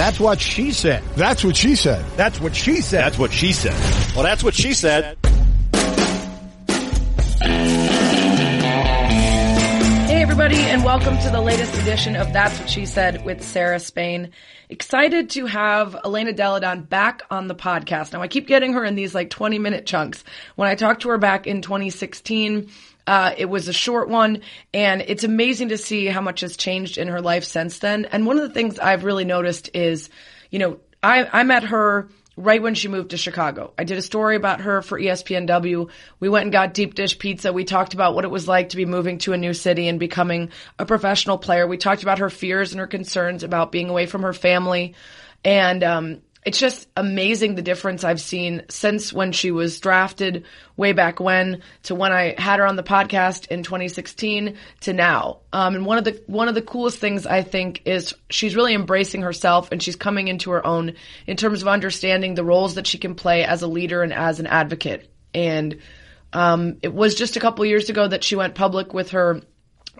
That's what she said. That's what she said. That's what she said. That's what she said. Well, that's what she said. Hey everybody and welcome to the latest edition of That's What She Said with Sarah Spain. Excited to have Elena Delle Donne back on the podcast. Now I keep getting her in these like 20 minute chunks. When I talked to her back in 2016, uh, it was a short one, and it's amazing to see how much has changed in her life since then. And one of the things I've really noticed is, you know, I, I met her right when she moved to Chicago. I did a story about her for ESPNW. We went and got deep dish pizza. We talked about what it was like to be moving to a new city and becoming a professional player. We talked about her fears and her concerns about being away from her family. And um, it's just amazing the difference I've seen since when she was drafted way back when to when I had her on the podcast in 2016 to now. Um, and one of the one of the coolest things I think is she's really embracing herself and she's coming into her own in terms of understanding the roles that she can play as a leader and as an advocate. And um, it was just a couple years ago that she went public with her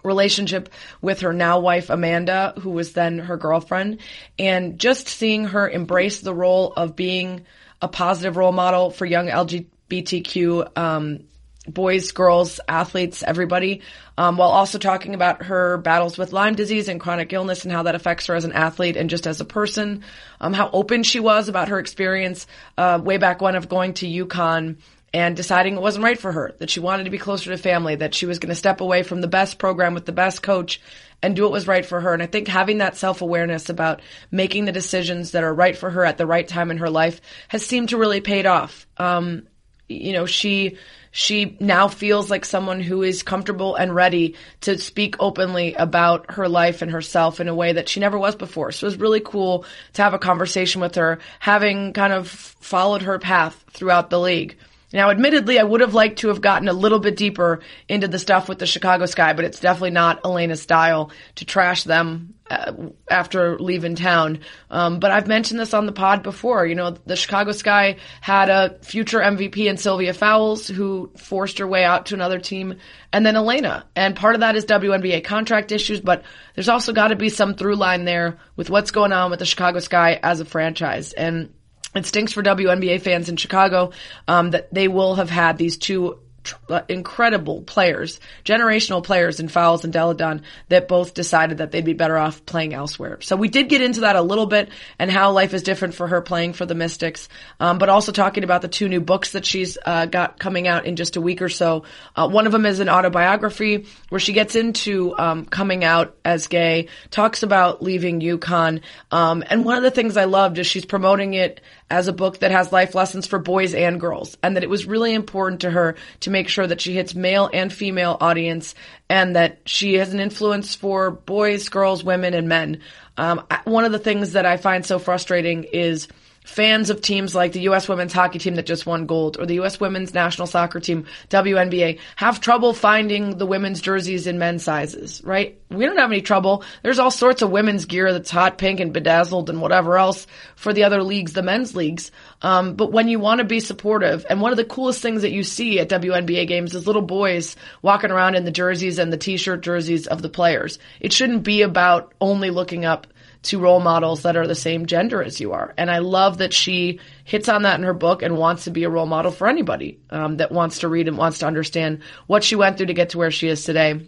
relationship with her now wife Amanda, who was then her girlfriend, and just seeing her embrace the role of being a positive role model for young LGBTQ um, boys, girls, athletes, everybody, um, while also talking about her battles with Lyme disease and chronic illness and how that affects her as an athlete and just as a person, um, how open she was about her experience uh, way back when of going to UConn and deciding it wasn't right for her, that she wanted to be closer to family, that she was going to step away from the best program with the best coach and do what was right for her. And I think having that self awareness about making the decisions that are right for her at the right time in her life has seemed to really paid off. Um, you know, she she now feels like someone who is comfortable and ready to speak openly about her life and herself in a way that she never was before. So it was really cool to have a conversation with her, having kind of followed her path throughout the league. Now, admittedly, I would have liked to have gotten a little bit deeper into the stuff with the Chicago Sky, but it's definitely not Elena's style to trash them uh, after leaving town. Um, but I've mentioned this on the pod before. You know, the Chicago Sky had a future MVP in Sylvia Fowles who forced her way out to another team, and then Elena. And part of that is WNBA contract issues, but there's also got to be some through line there with what's going on with the Chicago Sky as a franchise. And it stinks for WNBA fans in Chicago um, that they will have had these two uh, incredible players, generational players in Fowles and Delle Donne that both decided that they'd be better off playing elsewhere. So we did get into that a little bit and how life is different for her playing for the Mystics, um, but also talking about the two new books that she's uh, got coming out in just a week or so. Uh, one of them is an autobiography where she gets into um, coming out as gay, talks about leaving UConn, um, and one of the things I loved is she's promoting it as a book that has life lessons for boys and girls, and that it was really important to her to make sure that she hits male and female audience, and that she has an influence for boys, girls, women, and men. Um, one of the things that I find so frustrating is fans of teams like the U.S. women's hockey team that just won gold or the U.S. women's national soccer team, WNBA, have trouble finding the women's jerseys in men's sizes, right? We don't have any trouble. There's all sorts of women's gear that's hot pink and bedazzled and whatever else for the other leagues, the men's leagues. Um, but when you want to be supportive, and one of the coolest things that you see at WNBA games is little boys walking around in the jerseys and the t-shirt jerseys of the players. It shouldn't be about only looking up to role models that are the same gender as you are. And I love that she hits on that in her book and wants to be a role model for anybody um, that wants to read and wants to understand what she went through to get to where she is today.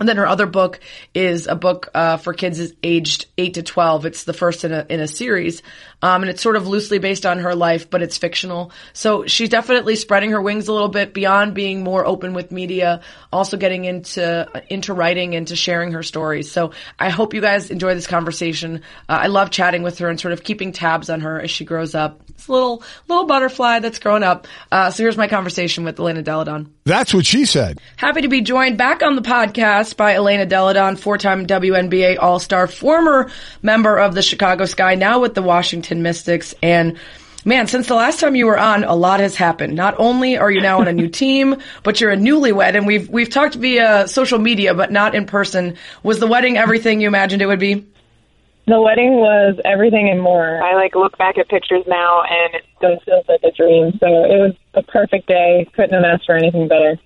And then her other book is a book uh, for kids aged eight to twelve. It's the first in a in a series, um, and it's sort of loosely based on her life, but it's fictional. So she's definitely spreading her wings a little bit beyond being more open with media, also getting into into writing and to sharing her stories. So I hope you guys enjoy this conversation. Uh, I love chatting with her and sort of keeping tabs on her as she grows up. It's a little little butterfly that's growing up. Uh, so here's my conversation with Elena Delle Donne. That's what she said. Happy to be joined back on the podcast by Elena Delle Donne, four-time WNBA All-Star, former member of the Chicago Sky, now with the Washington Mystics, and Man, since the last time you were on, a lot has happened. Not only are you now on a new team, but you're a newlywed, and we've we've talked via social media, but not in person. Was the wedding everything you imagined it would be? The wedding was everything and more. I like look back at pictures now, and it still feels like a dream. So it was a perfect day. Couldn't have asked for anything better.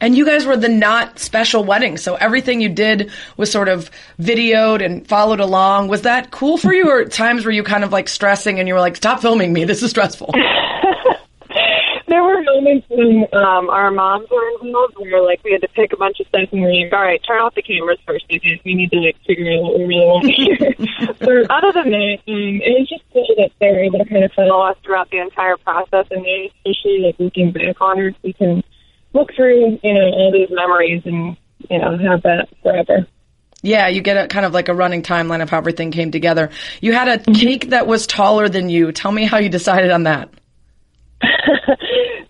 And you guys were the Knot special wedding, so everything you did was sort of videoed and followed along. Was that cool for you, or times were you kind of like stressing and you were like, "Stop filming me, this is stressful"? there were moments when um, our moms were involved where like we had to pick a bunch of stuff and we are like, all right, turn off the cameras first because we need to like figure out what we really want to hear. but other than that, um, it was just cool that they're able to kind of follow us throughout the entire process and they especially like looking back on it, we can look through, you know, all these memories and, you know, have that forever. Yeah, you get a kind of like a running timeline of how everything came together. You had a cake that was taller than you. Tell me how you decided on that.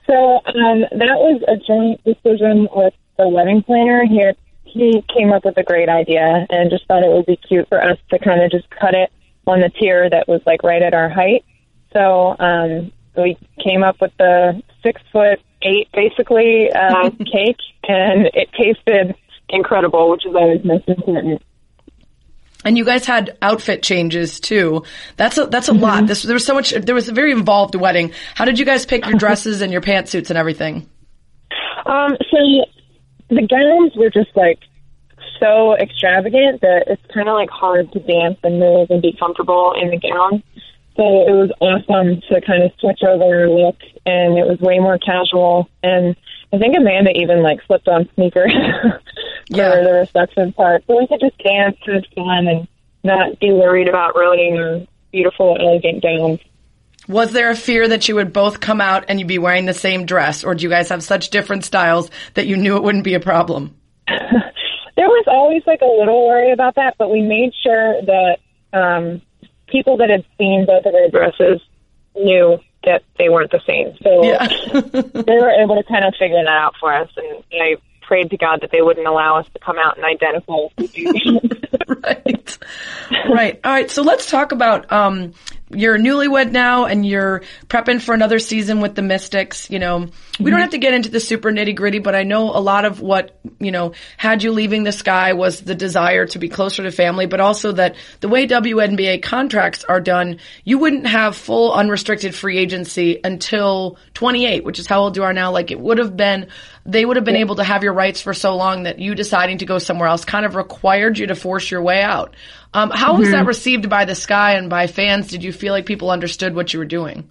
so um, that was a joint decision with the wedding planner. He he came up with a great idea and just thought it would be cute for us to kind of just cut it on the tier that was like right at our height. So um, we came up with the six foot eight basically uh, cake, and it tasted incredible, which is always most important. And you guys had outfit changes too. That's a that's a mm-hmm. lot. This there was so much. There was a very involved wedding. How did you guys pick your dresses and your pantsuits and everything? Um, so the gowns were just like so extravagant that it's kind of like hard to dance and move and be comfortable in the gown. So it was awesome to kind of switch over our look, and it was way more casual. And I think Amanda even like slipped on sneakers for yeah. the reception part, so we could just dance and fun and not be worried about ruining our beautiful, elegant gowns. Was there a fear that you would both come out and you'd be wearing the same dress, or do you guys have such different styles that you knew it wouldn't be a problem? there was always like a little worry about that, but we made sure that um, people that had seen both of our dresses knew that they weren't the same. So yeah. they were able to kind of figure that out for us. And I prayed to God that they wouldn't allow us to come out in identical. right. Right. All right. So let's talk about um, you're newlywed now and you're prepping for another season with the Mystics. You know, mm-hmm. we don't mm-hmm. have to get into the super nitty gritty, but I know a lot of what, you know, had you leaving the sky was the desire to be closer to family, but also that the way WNBA contracts are done, you wouldn't have full unrestricted free agency until 28, which is how old you are now. Like it would have been, they would have been yeah. able to have your rights for so long that you deciding to go somewhere else kind of required you to force your way out. Um, how mm-hmm. was that mm-hmm. received by the Sky and by fans? Did you feel like people understood what you were doing?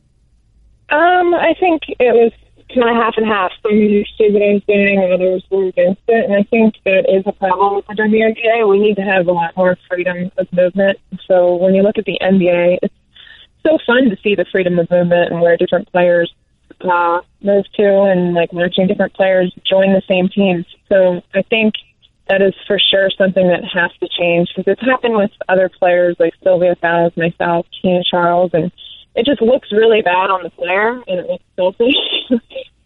Um, I think it was kind of half and half. Some understood what I was doing, and others were against it. And I think that is a problem with the WNBA. We need to have a lot more freedom of movement. So when you look at the NBA, it's so fun to see the freedom of movement and where different players uh, move to, and like watching different players join the same teams. So I think that is for sure something that has to change because it's happened with other players like Sylvia Fowles, myself, Tina Charles, and it just looks really bad on the player and it looks selfish.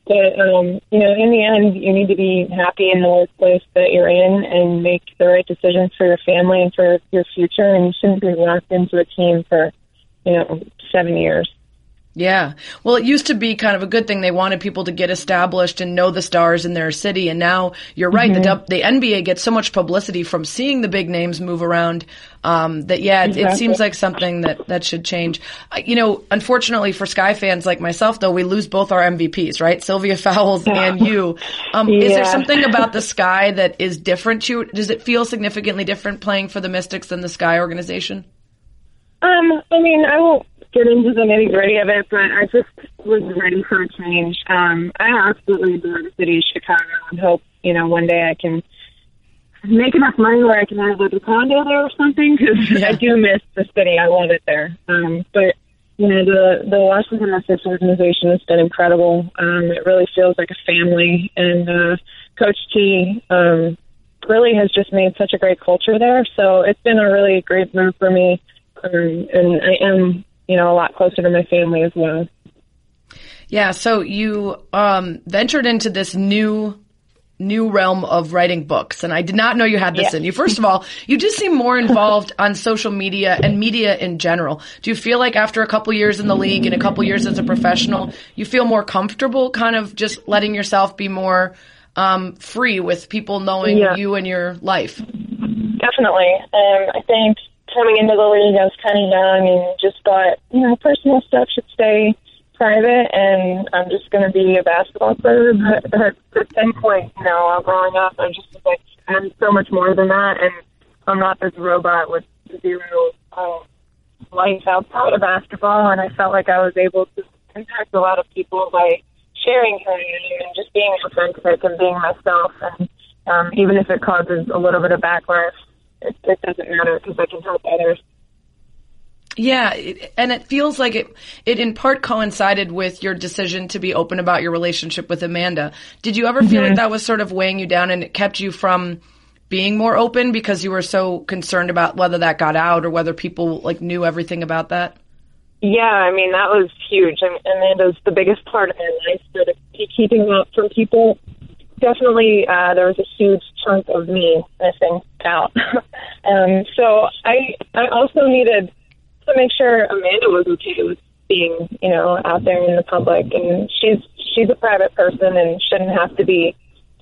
but um, you know, in the end, you need to be happy in the workplace that you're in and make the right decisions for your family and for your future. And you shouldn't be locked into a team for you know seven years. Yeah. Well, it used to be kind of a good thing. They wanted people to get established and know the stars in their city. And now you're right. Mm-hmm. The, the NBA gets so much publicity from seeing the big names move around. Um, that yeah, exactly. it, seems like something that, that should change. Uh, you know, unfortunately for Sky fans like myself, though, we lose both our MVPs, right? Sylvia Fowles and you. Um, yeah. is there something about the Sky that is different to you? Does it feel significantly different playing for the Mystics than the Sky organization? Um, I mean, I won't get into the nitty gritty of it, but I just was ready for a change. Um, I absolutely adore the city of Chicago and hope, you know, one day I can make enough money where I can have like a condo there or something because yeah. I do miss the city. I love it there. Um, but you know, the the Washington Mystics organization has been incredible. Um, it really feels like a family, and uh, Coach T um, really has just made such a great culture there. So it's been a really great move for me, um, and I am you know, a lot closer to my family as well. Yeah, so you um, ventured into this new new realm of writing books and I did not know you had this yeah. in you. First of all, you just seem more involved on social media and media in general. Do you feel like after a couple years in the league and a couple years as a professional, you feel more comfortable kind of just letting yourself be more um, free with people knowing yeah. you and your life? Definitely. Um, I think coming into the league, I was kind of young and just thought, you know, personal stuff should stay private, and I'm just going to be a basketball player. But, at some point, you know, while growing up, I just was like, I'm so much more than that, and I'm not this robot with zero uh, life outside of basketball. And I felt like I was able to impact a lot of people by sharing am and just being authentic and being myself. And um, even if it causes a little bit of backlash, it, it doesn't matter because I can help others. Yeah, and it feels like it it in part coincided with your decision to be open about your relationship with Amanda. Did you ever feel like mm-hmm. that was sort of weighing you down and it kept you from being more open because you were so concerned about whether that got out or whether people like knew everything about that? Yeah, I mean that was huge. I mean, Amanda's the biggest part of my life, be keeping that from people, definitely uh, there was a huge chunk of me missing out. um, so I I also needed to make sure Amanda was okay with being, you know, out there in the public. And she's she's a private person and shouldn't have to be,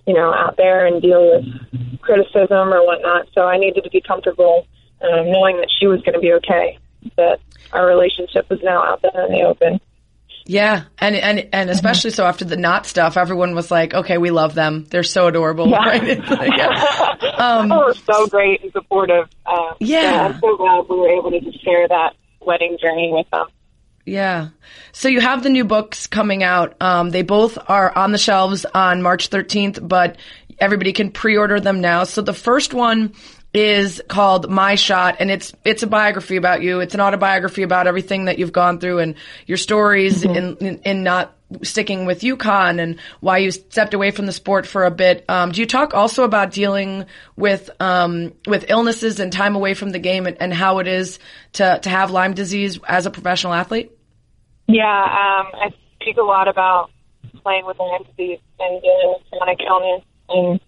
you know, out there and deal with criticism or whatnot. So I needed to be comfortable um, knowing that she was going to be okay. That our relationship was now out there in the open. Yeah, and and and especially so after the Knot stuff, everyone was like, "Okay, we love them. They're so adorable." Yeah. Right? Like, yeah. Um, oh, so great and supportive. Uh, Yeah. I'm so glad we were able to just share that wedding journey with them. Yeah. So you have the new books coming out. Um, they both are on the shelves on March 13th, but everybody can pre-order them now. So the first one is called My Shot and it's, it's a biography about you. It's an autobiography about everything that you've gone through and your stories in, in, in not sticking with UConn and why you stepped away from the sport for a bit. Um, do you talk also about dealing with um, with illnesses and time away from the game and, and how it is to to have Lyme disease as a professional athlete? Yeah, um, I speak a lot about playing with Lyme disease and dealing with chronic illness, and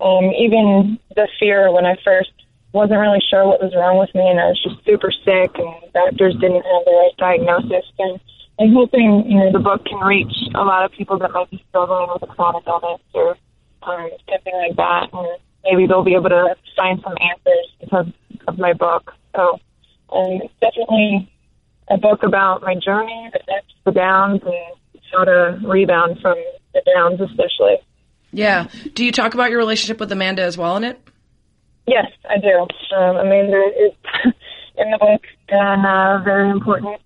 um, even the fear when I first wasn't really sure what was wrong with me, and I was just super sick, and doctors didn't have the right diagnosis. And I'm hoping you know the book can reach a lot of people that might be struggling with a chronic illness or um, something like that, and maybe they'll be able to find some answers because of my book. So, um, it's definitely a book about my journey, the ups, the downs, and how to rebound from the downs, especially. Yeah. Do you talk about your relationship with Amanda as well in it? Yes, I do. Um, Amanda is in the book and uh, very important.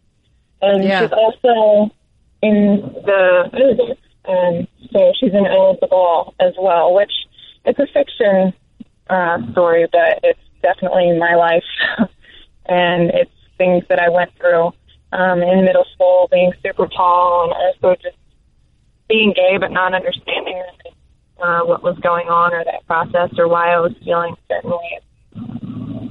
And Yeah. she's also in the movie. Um, so she's in Elle of the Ball as well, which it's a fiction uh, story, but it's definitely my life. and it's things that I went through um, in middle school, being super tall and also just being gay but not understanding uh, what was going on or that process or why I was feeling certain ways.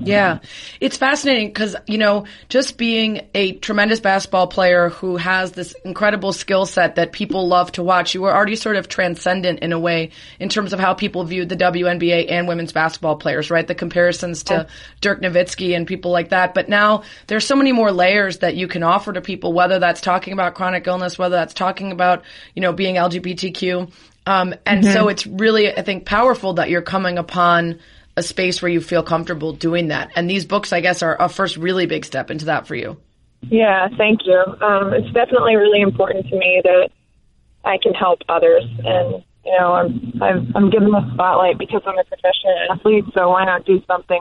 Yeah. It's fascinating because, you know, just being a tremendous basketball player who has this incredible skill set that people love to watch, you were already sort of transcendent in a way in terms of how people viewed the WNBA and women's basketball players, right? The comparisons to Dirk Nowitzki and people like that. But now there's so many more layers that you can offer to people, whether that's talking about chronic illness, whether that's talking about, you know, being LGBTQ. Um, and so it's really, I think, powerful that you're coming upon a space where you feel comfortable doing that. And these books, I guess, are a first really big step into that for you. Yeah, thank you. Um, it's definitely really important to me that I can help others, and you know, I'm I've, I'm given the spotlight because I'm a professional athlete. So why not do something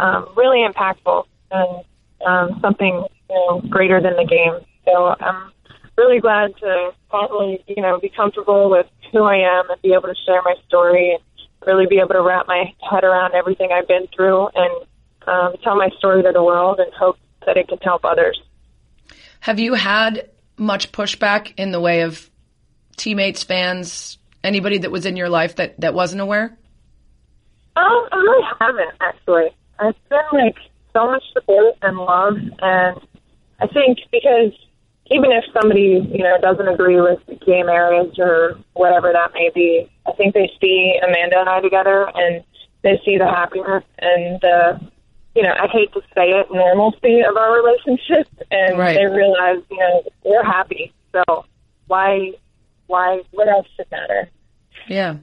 um, really impactful and um, something you know greater than the game? So I'm really glad to finally you know be comfortable with who I am and be able to share my story and really be able to wrap my head around everything I've been through and um, tell my story to the world and hope that it can help others. Have you had much pushback in the way of teammates, fans, anybody that was in your life that, that wasn't aware? Um, I really haven't actually. It's been like so much support and love, and I think because even if somebody you know doesn't agree with gay marriage or whatever that may be, I think they see Amanda and I together, and they see the happiness and the you know I hate to say it normalcy of our relationship, and Right. they realize you know we're happy, so why why what else should matter? Yeah.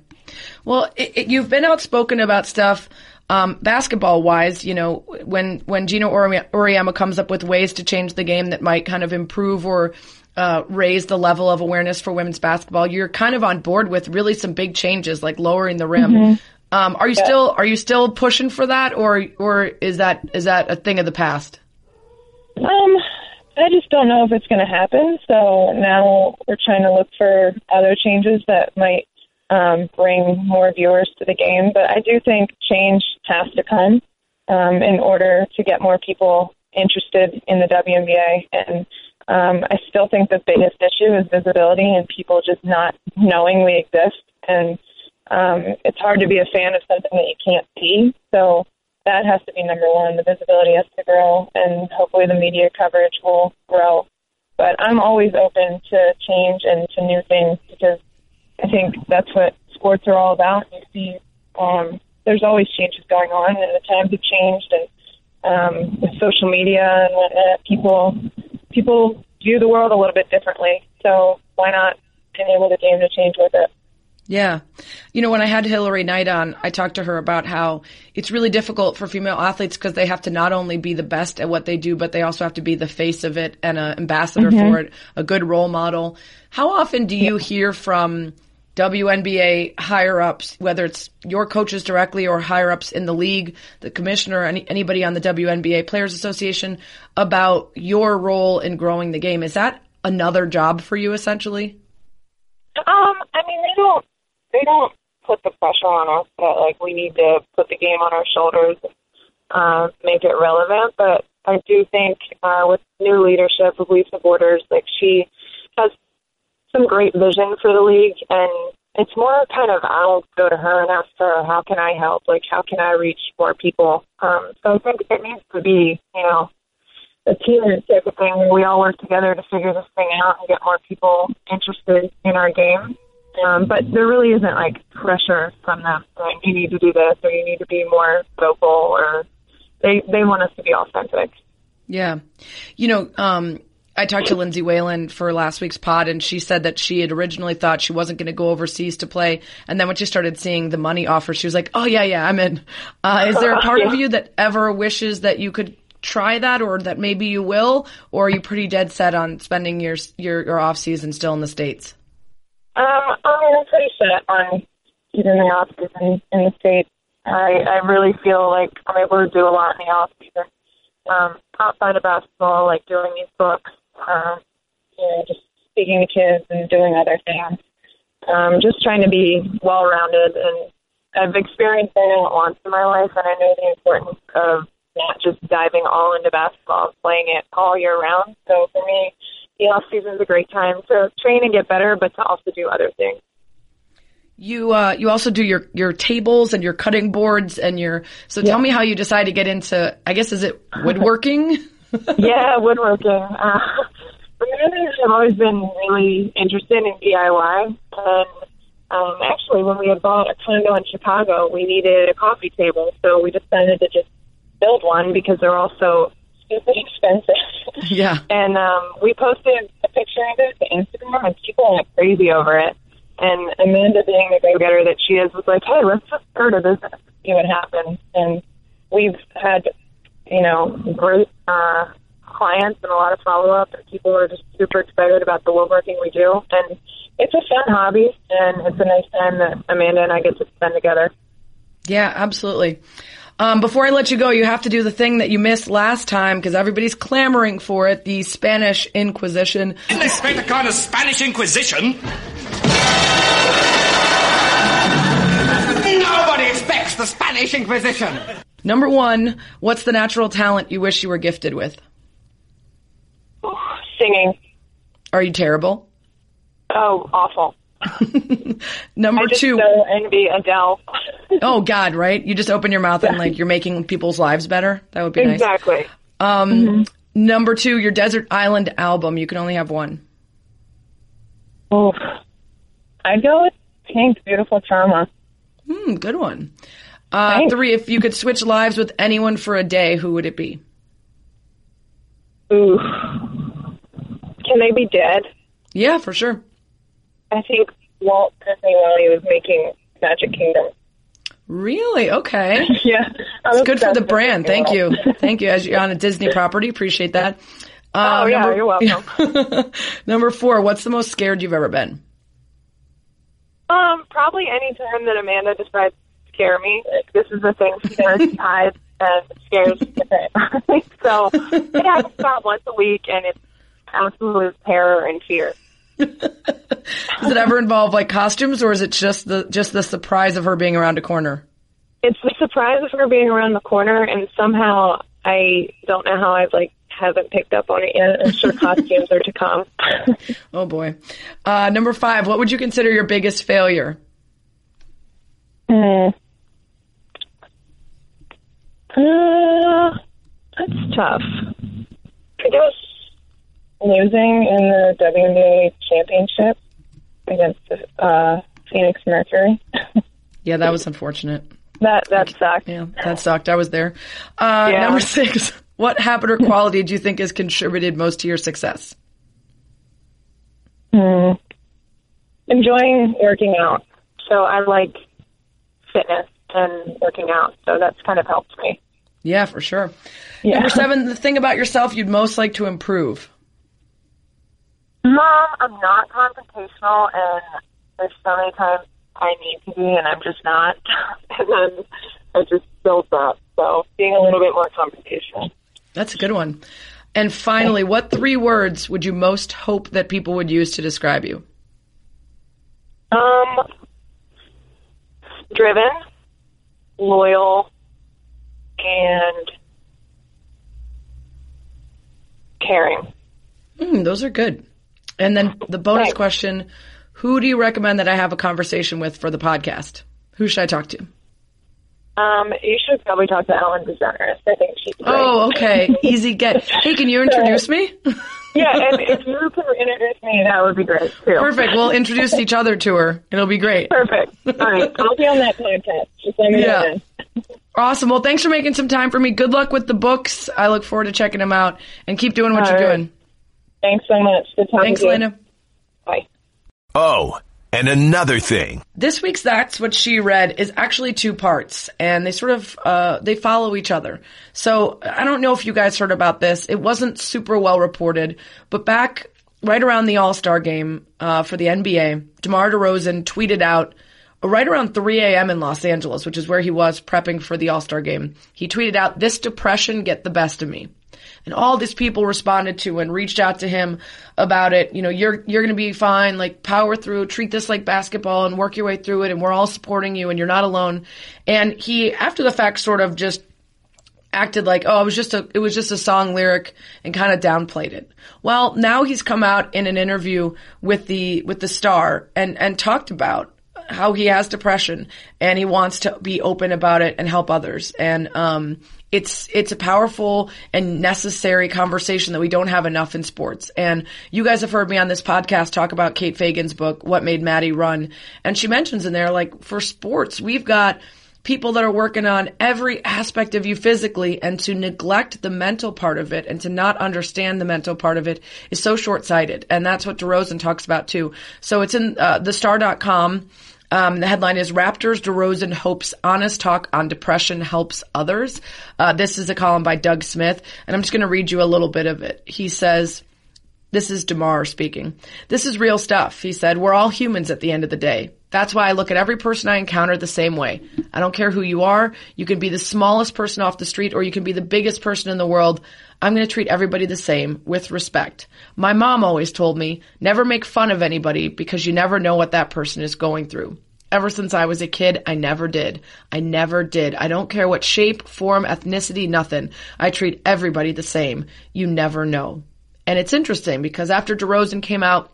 Well, it, it, you've been outspoken about stuff, um, basketball wise. You know, when when Geno Ori- Auriemma comes up with ways to change the game that might kind of improve or uh, raise the level of awareness for women's basketball. You're kind of on board with really some big changes, like lowering the rim. Mm-hmm. Um, are you still are you still pushing for that, or or is that is that a thing of the past? Um, I just don't know if it's going to happen. So now we're trying to look for other changes that might um, bring more viewers to the game. But I do think change has to come um, in order to get more people interested in the WNBA. And um, I still think the biggest issue is visibility and people just not knowing we exist. And um, it's hard to be a fan of something that you can't see. So that has to be number one. The visibility has to grow, and hopefully the media coverage will grow. But I'm always open to change and to new things because I think that's what sports are all about. You see, um, there's always changes going on, and the times have changed, and um, with social media and whatnot, people people view the world a little bit differently. So why not enable the game to change with it? Yeah. You know, when I had Hilary Knight on, I talked to her about how it's really difficult for female athletes because they have to not only be the best at what they do, but they also have to be the face of it and an ambassador for it, a good role model. How often do you hear from WNBA higher ups, whether it's your coaches directly or higher ups in the league, the commissioner, any, anybody on the WNBA Players Association about your role in growing the game? Is that another job for you essentially? Um, I mean, they don't they don't put the pressure on us that like we need to put the game on our shoulders, uh, make it relevant. But I do think uh, with new leadership of Lisa Borders, like she has some great vision for the league, and it's more kind of I'll go to her and ask her how can I help, like how can I reach more people. Um, so I think it needs to be, you know, a team type of thing where we all work together to figure this thing out and get more people interested in our game. Um, but there really isn't like pressure from them. Like you need to do this or you need to be more vocal or they they want us to be authentic. Yeah. You know, um, I talked to Lindsay Whalen for last week's pod, and she said that she had originally thought she wasn't going to go overseas to play, and then when she started seeing the money offer, she was like, "Oh yeah, yeah, I'm in." Uh, is there a part of you that ever wishes that you could try that, or that maybe you will, or are you pretty dead set on spending your your, your off season still in the states? Um, I mean, I'm pretty set on keeping the off season in the states. I I really feel like I'm able to do a lot in the off season. Um, outside of basketball, like doing these books, um, you know, just speaking to kids and doing other things. Um, just trying to be well rounded and I've experienced it once in my life and I know the importance of not just diving all into basketball playing it all year round. So for me, the off season is a great time to train and get better, but to also do other things. You uh, you also do your your tables and your cutting boards and your. So tell me how you decide to get into. I guess is it woodworking? yeah, woodworking. Uh, I've always been really interested in DIY, and um, actually, when we had bought a condo in Chicago, we needed a coffee table, so we decided to just build one because they're all so stupid expensive. yeah. And um, we posted a picture of it to Instagram, and people went crazy over it. And Amanda, being the go-getter that she is, was like, "Hey, let's just start a business, see what happens." And we've had, you know, great uh, clients and a lot of follow-up. And people are just super excited about the woodworking we do, and it's a fun hobby, and it's a nice time that Amanda and I get to spend together. Yeah, absolutely. Um, before I let you go, you have to do the thing that you missed last time because everybody's clamoring for it the Spanish Inquisition. Didn't expect a kind of Spanish Inquisition. Nobody expects the Spanish Inquisition. Number one, what's the natural talent you wish you were gifted with? Singing. Are you terrible? Oh, awful. Number I two, so envy Adele. oh God, right? You just open your mouth and like you're making people's lives better. That would be nice. exactly. Um, Number two, your Desert Island album. You can only have one. Oh, I'd go with Pink's Beautiful Trauma. Hmm, good one. Uh, three, if you could switch lives with anyone for a day, who would it be? Ooh. Can they be dead? Yeah, for sure. I think Walt Disney while he was making Magic Kingdom. Really? Okay. Yeah. It's good for the brand. Thank you. Thank you. As you're on a Disney property, appreciate that. oh yeah, number- you're welcome. Number four, what's the most scared you've ever been? Um, probably any time that Amanda decides to scare me. Like, this is the thing she does. Hides and scares me. so it happens about once a week, and it's absolute terror and fear. Does it ever involve like costumes, or is it just the just the surprise of her being around a corner? It's the surprise of her being around the corner, and somehow I don't know how I've like haven't picked up on it yet. I'm sure costumes are to come. Oh boy. Uh, number five, what would you consider your biggest failure? Hmm. Uh, that's tough. Losing in the WNBA championship against uh, Phoenix Mercury. Yeah, that was unfortunate. that that sucked. Yeah, that sucked. I was there. Uh, Yeah. Number six, what habit or quality do you think has contributed most to your success? Hmm. Enjoying working out. So I like fitness and working out. So that's kind of helped me. Yeah, for sure. Yeah. Number seven, the thing about yourself you'd most like to improve. Mom, I'm not confrontational, and there's so many times I need to be, and I'm just not. and then it just builds up. So being a little bit more confrontational. That's a good one. And finally, what three words would you most hope that people would use to describe you? Um, driven, loyal, and caring. Hmm, those are good. And then the bonus Thanks. question, who do you recommend that I have a conversation with for the podcast? Who should I talk to? Um, you should probably talk to Ellen DeGeneres. I think she's great. Oh, okay. Easy get. Hey, can you introduce me? yeah, and if you could introduce me, that would be great too. Perfect. We'll introduce each other to her. It'll be great. Perfect. All right, I'll be on that podcast. Just let me. Yeah. then. Awesome. Well, thanks for making some time for me. Good luck with the books. I look forward to checking them out and keep doing what All you're right. doing. Thanks so much. Good talking Thanks, to you. Lena. Bye. Oh, and another thing. This week's That's What She Read is actually two parts, and they sort of, uh, they follow each other. So, I don't know if you guys heard about this. It wasn't super well reported, but back right around the All-Star game, uh, for the NBA, DeMar DeRozan tweeted out, right around 3 a.m. in Los Angeles, which is where he was prepping for the All-Star game. He tweeted out, this depression get the best of me. And all these people responded to and reached out to him about it. You know, you're, you're going to be fine. Like power through, treat this like basketball and work your way through it. And we're all supporting you and you're not alone. And he, after the fact, sort of just acted like, oh, it was just a, it was just a song lyric and kind of downplayed it. Well, now he's come out in an interview with the, with the star and, and talked about how he has depression and he wants to be open about it and help others. And, um, it's, it's a powerful and necessary conversation that we don't have enough in sports. And you guys have heard me on this podcast talk about Kate Fagan's book, What Made Maddie Run. And she mentions in there, like, for sports, we've got, people that are working on every aspect of you physically and to neglect the mental part of it and to not understand the mental part of it is so short-sighted. And that's what DeRozan talks about too. So it's in uh, thestar.com. Um, the headline is Raptors DeRozan hopes honest talk on depression helps others. Uh, this is a column by Doug Smith, and I'm just going to read you a little bit of it. He says, this is DeMar speaking. This is real stuff. He said, we're all humans at the end of the day. That's why I look at every person I encounter the same way. I don't care who you are. You can be the smallest person off the street or you can be the biggest person in the world. I'm going to treat everybody the same with respect. My mom always told me, never make fun of anybody because you never know what that person is going through. Ever since I was a kid, I never did. I never did. I don't care what shape, form, ethnicity, nothing. I treat everybody the same. You never know. And it's interesting because after DeRozan came out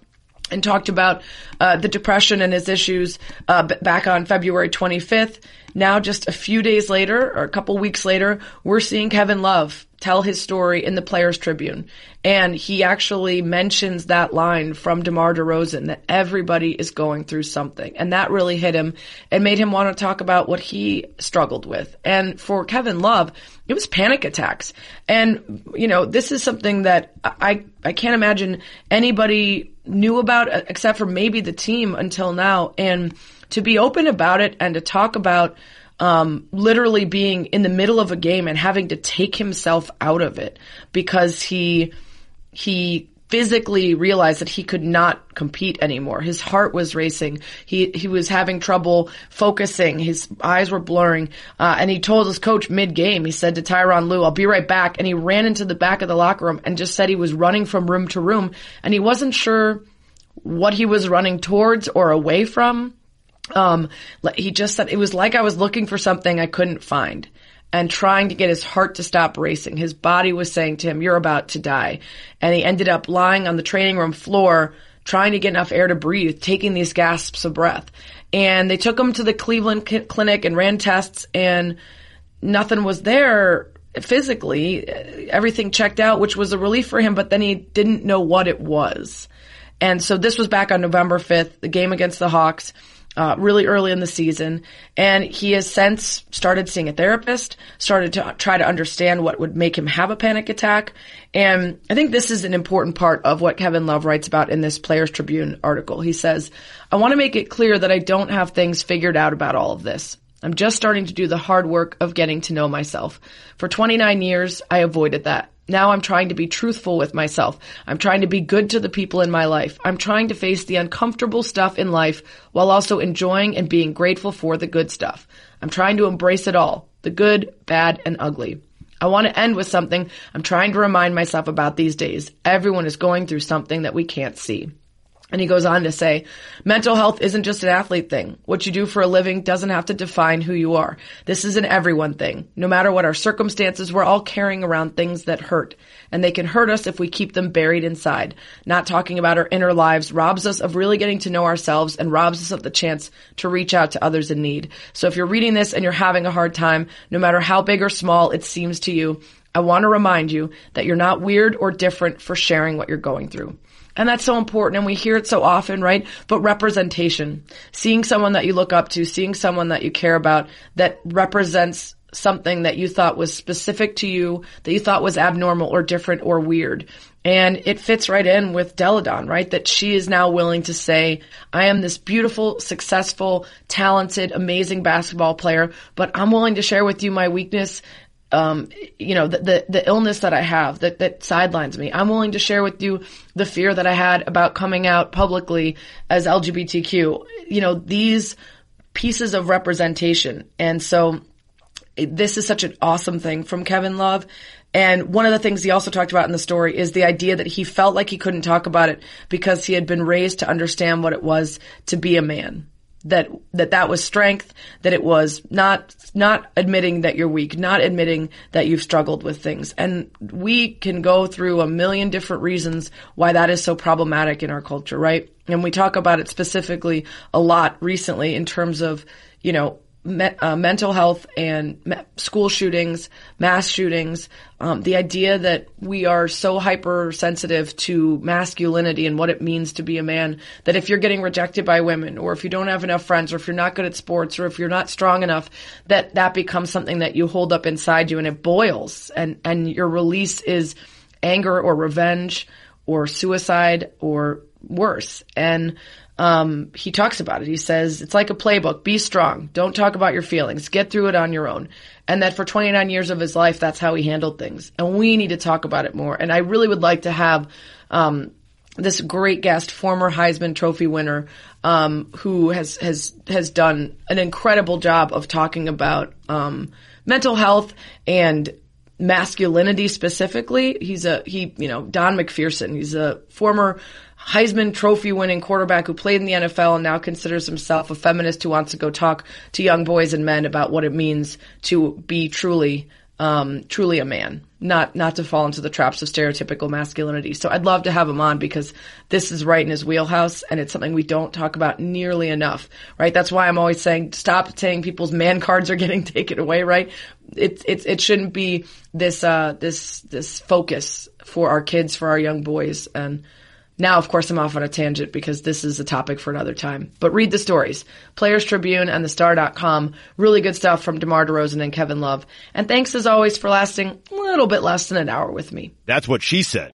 and talked about uh, the depression and his issues uh, back on February 25th, now just a few days later or a couple weeks later, we're seeing Kevin Love tell his story in the Players Tribune. And he actually mentions that line from DeMar DeRozan that everybody is going through something. And that really hit him and made him want to talk about what he struggled with. And for Kevin Love, it was panic attacks. And, you know, this is something that I, I can't imagine anybody knew about uh, except for maybe the team until now. And to be open about it and to talk about um, literally being in the middle of a game and having to take himself out of it because he he physically realized that he could not compete anymore. His heart was racing. He he was having trouble focusing. His eyes were blurring. Uh, and he told his coach mid game. He said to Tyronn Lue, "I'll be right back." And he ran into the back of the locker room and just said he was running from room to room, and he wasn't sure what he was running towards or away from. Um, he just said it was like I was looking for something I couldn't find and trying to get his heart to stop racing. His body was saying to him, you're about to die. And he ended up lying on the training room floor, trying to get enough air to breathe, taking these gasps of breath. And they took him to the Cleveland clinic and ran tests and nothing was there physically. Everything checked out, which was a relief for him, but then he didn't know what it was. And so this was back on November 5th, the game against the Hawks uh, really early in the season, and he has since started seeing a therapist, started to try to understand what would make him have a panic attack. And I think this is an important part of what Kevin Love writes about in this Players Tribune article. He says, I want to make it clear that I don't have things figured out about all of this. I'm just starting to do the hard work of getting to know myself. For 29 years, I avoided that. Now I'm trying to be truthful with myself. I'm trying to be good to the people in my life. I'm trying to face the uncomfortable stuff in life while also enjoying and being grateful for the good stuff. I'm trying to embrace it all. The good, bad, and ugly. I want to end with something I'm trying to remind myself about these days. Everyone is going through something that we can't see. And he goes on to say, mental health isn't just an athlete thing. What you do for a living doesn't have to define who you are. This is an everyone thing. No matter what our circumstances, we're all carrying around things that hurt. And they can hurt us if we keep them buried inside. Not talking about our inner lives robs us of really getting to know ourselves and robs us of the chance to reach out to others in need. So if you're reading this and you're having a hard time, no matter how big or small it seems to you, I want to remind you that you're not weird or different for sharing what you're going through. And that's so important. And we hear it so often, right? But representation, seeing someone that you look up to, seeing someone that you care about that represents something that you thought was specific to you, that you thought was abnormal or different or weird. And it fits right in with Delle Donne, right? That she is now willing to say, I am this beautiful, successful, talented, amazing basketball player, but I'm willing to share with you my weakness um, you know, the, the, the, illness that I have that, that sidelines me. I'm willing to share with you the fear that I had about coming out publicly as LGBTQ. You know, these pieces of representation. And so this is such an awesome thing from Kevin Love. And one of the things he also talked about in the story is the idea that he felt like he couldn't talk about it because he had been raised to understand what it was to be a man that that that was strength that it was not not admitting that you're weak not admitting that you've struggled with things. And we can go through a million different reasons why that is so problematic in our culture right? And we talk about it specifically a lot recently in terms of you know me, uh, mental health and me, school shootings, mass shootings, um, the idea that we are so hypersensitive to masculinity and what it means to be a man that if you're getting rejected by women or if you don't have enough friends or if you're not good at sports or if you're not strong enough, that that becomes something that you hold up inside you and it boils and, and your release is anger or revenge or suicide or worse. And um, he talks about it. He says, it's like a playbook. Be strong. Don't talk about your feelings. Get through it on your own. And that for 29 years of his life, that's how he handled things. And we need to talk about it more. And I really would like to have, um, this great guest, former Heisman Trophy winner, um, who has has has done an incredible job of talking about um, mental health and masculinity specifically. He's a he, you know, Don McPherson. He's a former Heisman Trophy winning quarterback who played in the NFL and now considers himself a feminist who wants to go talk to young boys and men about what it means to be truly, um, truly a man, not not to fall into the traps of stereotypical masculinity. So I'd love to have him on because this is right in his wheelhouse and it's something we don't talk about nearly enough, right? That's why I'm always saying stop saying people's man cards are getting taken away, right? It it it shouldn't be this uh this this focus for our kids, for our young boys and now, of course, I'm off on a tangent because this is a topic for another time. But read the stories. Players Tribune and thestar.com. Really good stuff from DeMar DeRozan and Kevin Love. And thanks as always for lasting a little bit less than an hour with me. That's what she said.